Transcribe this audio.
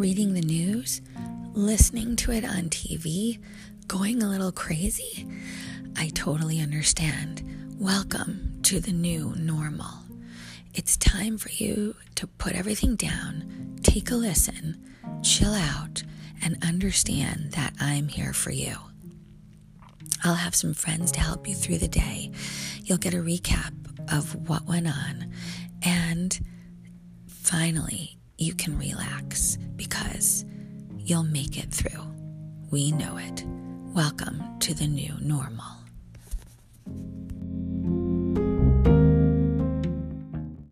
reading the news, listening to it on TV, going a little crazy. I totally understand. Welcome to the new normal. It's time for you to put everything down, take a listen, chill out, and understand that I'm here for you. I'll have some friends to help you through the day. You'll get a recap of what went on. And finally, you can relax because you'll make it through. We know it. Welcome to the new normal.